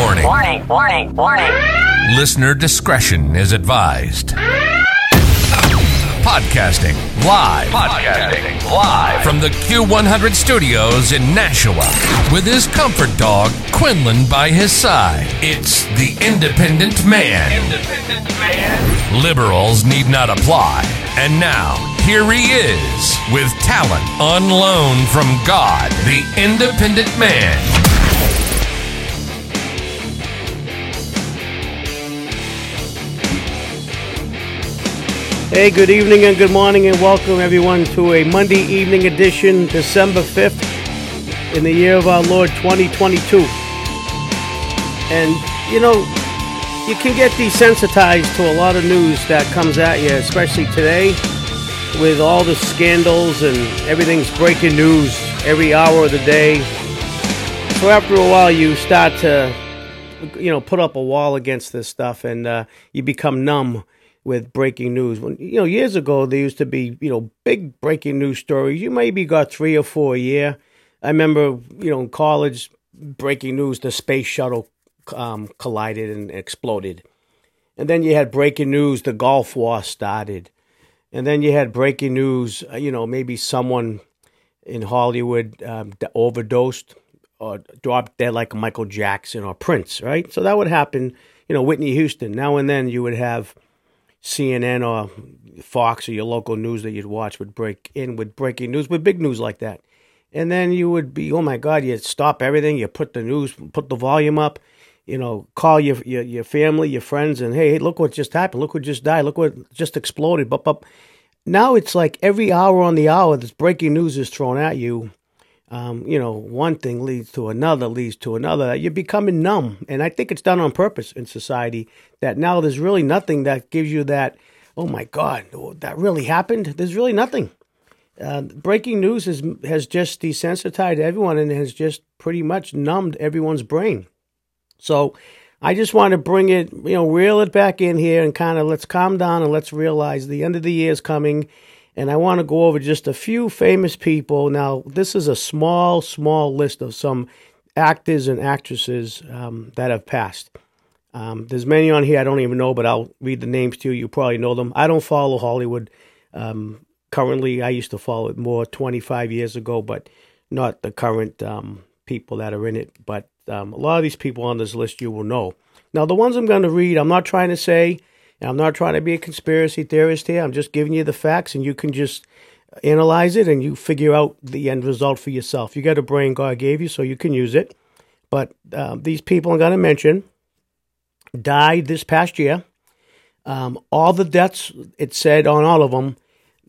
warning. Warning, warning, warning. Listener discretion is advised. Podcasting live. Podcasting live from the Q100 studios in Nashua with his comfort dog, Quinlan, by his side. It's the Independent Man. Independent Man. Liberals need not apply. And now, here he is with talent on loan from God, the Independent Man. Hey, good evening and good morning, and welcome everyone to a Monday evening edition, December 5th, in the year of our Lord 2022. And, you know, you can get desensitized to a lot of news that comes at you, especially today with all the scandals and everything's breaking news every hour of the day. So after a while, you start to, you know, put up a wall against this stuff and uh, you become numb with breaking news. When you know years ago there used to be you know big breaking news stories. You maybe got three or four a year. I remember you know in college breaking news the space shuttle um, collided and exploded, and then you had breaking news the Gulf War started, and then you had breaking news uh, you know maybe someone in Hollywood um, overdosed or dropped dead like Michael Jackson or Prince, right? So that would happen. You know Whitney Houston. Now and then you would have CNN or Fox or your local news that you'd watch would break in with breaking news, with big news like that. And then you would be, oh my God, you stop everything, you put the news, put the volume up, you know, call your your, your family, your friends, and hey, hey, look what just happened, look what just died, look what just exploded. But, but now it's like every hour on the hour, this breaking news is thrown at you um, you know, one thing leads to another, leads to another. You're becoming numb. And I think it's done on purpose in society that now there's really nothing that gives you that, oh my God, that really happened. There's really nothing. Uh, breaking news has, has just desensitized everyone and has just pretty much numbed everyone's brain. So I just want to bring it, you know, reel it back in here and kind of let's calm down and let's realize the end of the year is coming and I want to go over just a few famous people. Now, this is a small, small list of some actors and actresses um, that have passed. Um, there's many on here I don't even know, but I'll read the names to you. You probably know them. I don't follow Hollywood um, currently. I used to follow it more 25 years ago, but not the current um, people that are in it. But um, a lot of these people on this list you will know. Now, the ones I'm going to read, I'm not trying to say I'm not trying to be a conspiracy theorist here. I'm just giving you the facts, and you can just analyze it and you figure out the end result for yourself. You got a brain God gave you, so you can use it. But uh, these people I'm going to mention died this past year. Um, all the deaths, it said on all of them,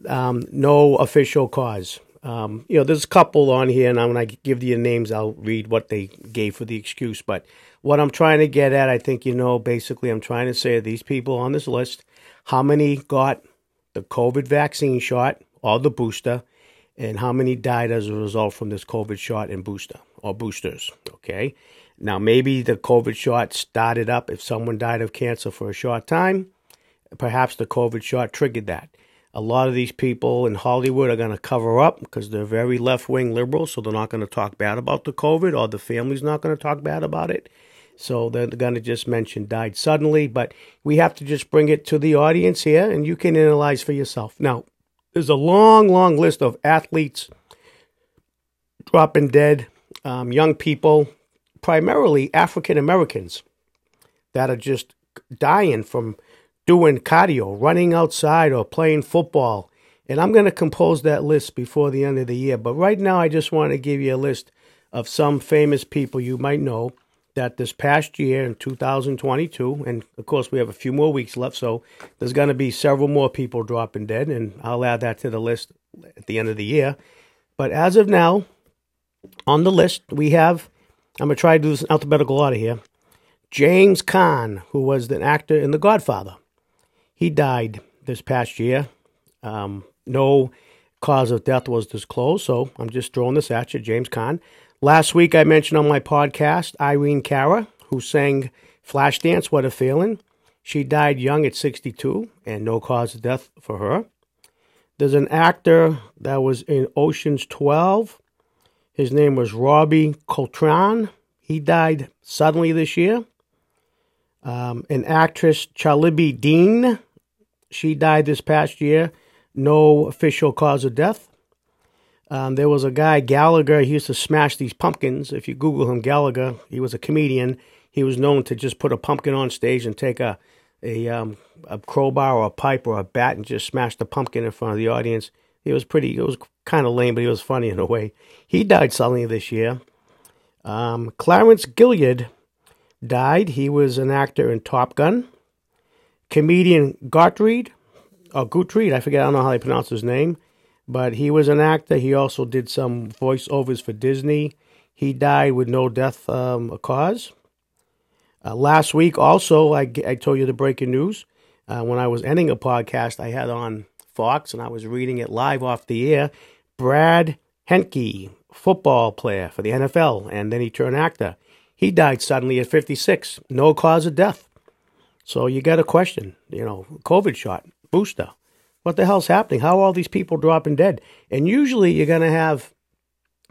um, no official cause. Um, you know, there's a couple on here, and when I give you the names, I'll read what they gave for the excuse. But what I'm trying to get at, I think you know, basically, I'm trying to say these people on this list, how many got the COVID vaccine shot or the booster, and how many died as a result from this COVID shot and booster or boosters. Okay. Now, maybe the COVID shot started up if someone died of cancer for a short time. Perhaps the COVID shot triggered that. A lot of these people in Hollywood are going to cover up because they're very left wing liberals, so they're not going to talk bad about the COVID, or the family's not going to talk bad about it. So they're going to just mention died suddenly, but we have to just bring it to the audience here and you can analyze for yourself. Now, there's a long, long list of athletes dropping dead, um, young people, primarily African Americans, that are just dying from doing cardio, running outside, or playing football. And I'm going to compose that list before the end of the year. But right now, I just want to give you a list of some famous people you might know that this past year in 2022, and of course we have a few more weeks left, so there's going to be several more people dropping dead, and I'll add that to the list at the end of the year. But as of now, on the list, we have, I'm going to try to do this in alphabetical order here James Caan, who was an actor in The Godfather. He died this past year. Um, no cause of death was disclosed, so I'm just throwing this at you, James Caan. Last week, I mentioned on my podcast Irene Cara, who sang Flashdance, What a Feeling. She died young at 62 and no cause of death for her. There's an actor that was in Ocean's 12. His name was Robbie Coltrane. he died suddenly this year. Um, an actress, Charlbi Dean, she died this past year. No official cause of death. Um, there was a guy, Gallagher, he used to smash these pumpkins. If you Google him, Gallagher, he was a comedian. He was known to just put a pumpkin on stage and take a, a, um, a crowbar or a pipe or a bat and just smash the pumpkin in front of the audience. It was pretty, it was kind of lame, but he was funny in a way. He died suddenly this year. Um, Clarence Gilyard died. He was an actor in Top Gun. Comedian Gottfried, or Gottfried, I forget, I don't know how they pronounce his name. But he was an actor. He also did some voiceovers for Disney. He died with no death um, cause. Uh, last week, also, I, I told you the breaking news. Uh, when I was ending a podcast, I had on Fox and I was reading it live off the air. Brad Henke, football player for the NFL, and then he turned actor. He died suddenly at 56. No cause of death. So you got a question, you know, COVID shot, booster. What the hell's happening? How are all these people dropping dead? And usually you're going to have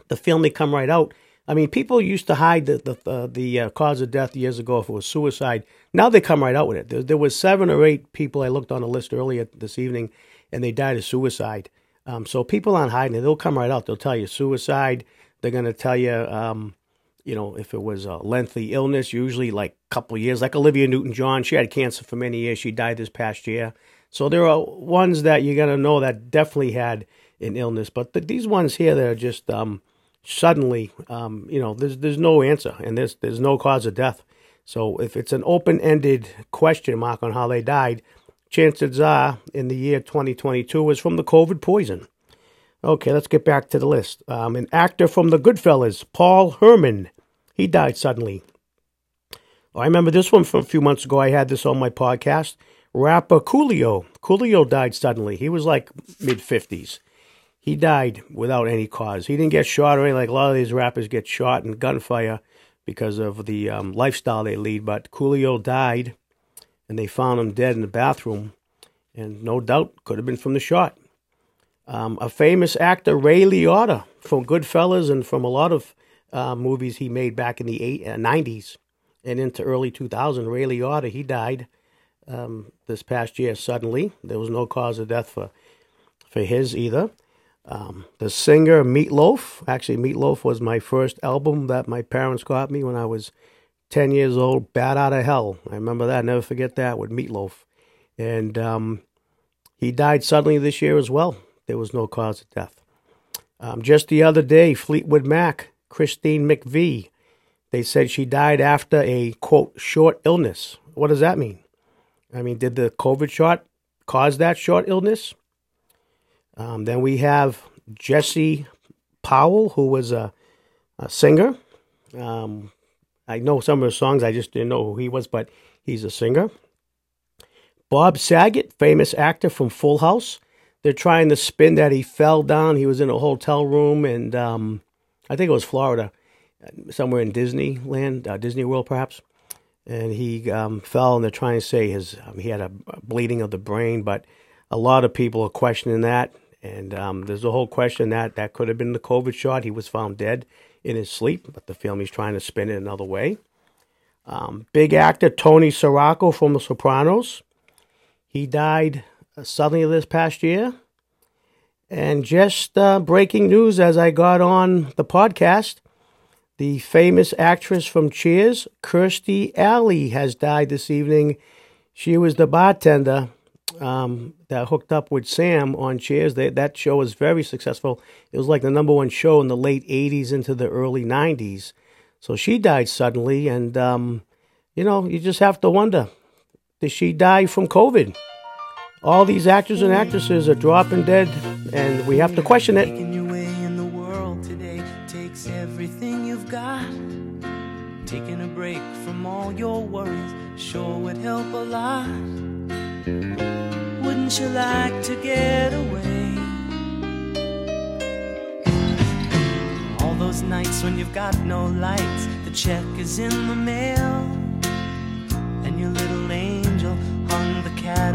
the family come right out. I mean, people used to hide the the, uh, the uh, cause of death years ago if it was suicide. Now they come right out with it. There, there, was seven or eight people I looked on the list earlier this evening, and they died of suicide. Um, so people aren't hiding it. They'll come right out. They'll tell you suicide. They're going to tell you, um, you know, if it was a lengthy illness, usually like a couple years, like Olivia Newton-John. She had cancer for many years. She died this past year. So there are ones that you're gonna know that definitely had an illness, but the, these ones here that are just um, suddenly, um, you know, there's there's no answer and there's there's no cause of death. So if it's an open-ended question mark on how they died, chances are in the year 2022 was from the COVID poison. Okay, let's get back to the list. Um, an actor from The Goodfellas, Paul Herman, he died suddenly. I remember this one from a few months ago. I had this on my podcast rapper Coolio. Coolio died suddenly. He was like mid 50s. He died without any cause. He didn't get shot or anything. Like a lot of these rappers get shot in gunfire because of the um, lifestyle they lead. But Coolio died, and they found him dead in the bathroom, and no doubt could have been from the shot. Um, a famous actor, Ray Liotta, from Goodfellas and from a lot of uh, movies he made back in the eight, uh, 90s and into early 2000. Ray Liotta, he died um, this past year suddenly. There was no cause of death for for his either. Um, the singer Meatloaf, actually Meatloaf was my first album that my parents got me when I was 10 years old, Bat Out of Hell. I remember that, never forget that with Meatloaf. And um, he died suddenly this year as well. There was no cause of death. Um, just the other day, Fleetwood Mac, Christine McVie, they said she died after a quote short illness. What does that mean? I mean, did the COVID shot cause that short illness? Um, then we have Jesse Powell, who was a, a singer. Um, I know some of his songs, I just didn't know who he was, but he's a singer. Bob Saget, famous actor from Full House. They're trying to spin that he fell down. He was in a hotel room, and um, I think it was Florida, somewhere in Disneyland, uh, Disney World, perhaps and he um, fell. And they're trying to say his um, he had a bleeding of the brain, but a lot of people are questioning that. And um, there's a whole question that that could have been the COVID shot. He was found dead in his sleep, but the film he's trying to spin it another way. Um, big actor Tony Sirico from The Sopranos. He died suddenly this past year. And just uh, breaking news as I got on the podcast, the famous actress from Cheers, Kirstie Alley, has died this evening. She was the bartender um, that hooked up with Sam on Cheers. They, that show was very successful. It was like the number one show in the late 80s into the early 90s. So she died suddenly, and, um, you know, you just have to wonder did she die from COVID? All these actors and actresses are dropping dead, and we have to question it. break from all your worries sure would help a lot. Wouldn't you like to get away? All those nights when you've got no lights, the check is in the mail,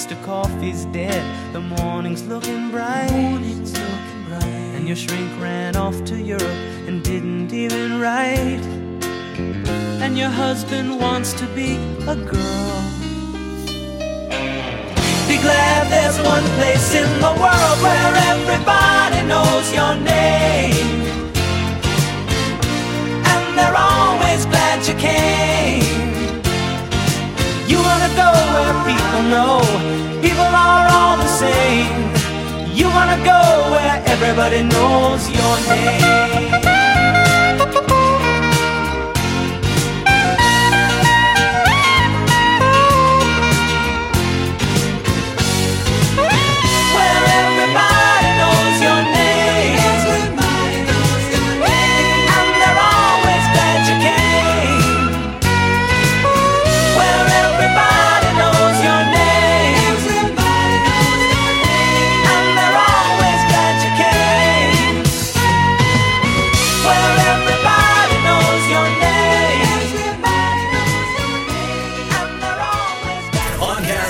Mr. Coffee's dead. The morning's looking bright. Morning's looking bright. And your shrink ran off to Europe and didn't even write. And your husband wants to be a girl. Be glad there's one place in the world where everybody knows your name. And they're always glad you came. You wanna go where people know people are all the same. You wanna go where everybody knows your name.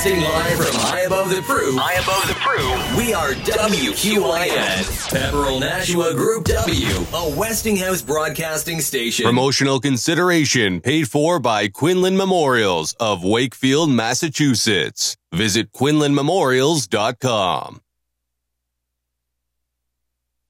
Podcasting live from high above the Pru. High above the Pru. We are WQIN. Pepperell Nashua Group W. A Westinghouse broadcasting station. Promotional consideration paid for by Quinlan Memorials of Wakefield, Massachusetts. Visit quinlanmemorials.com.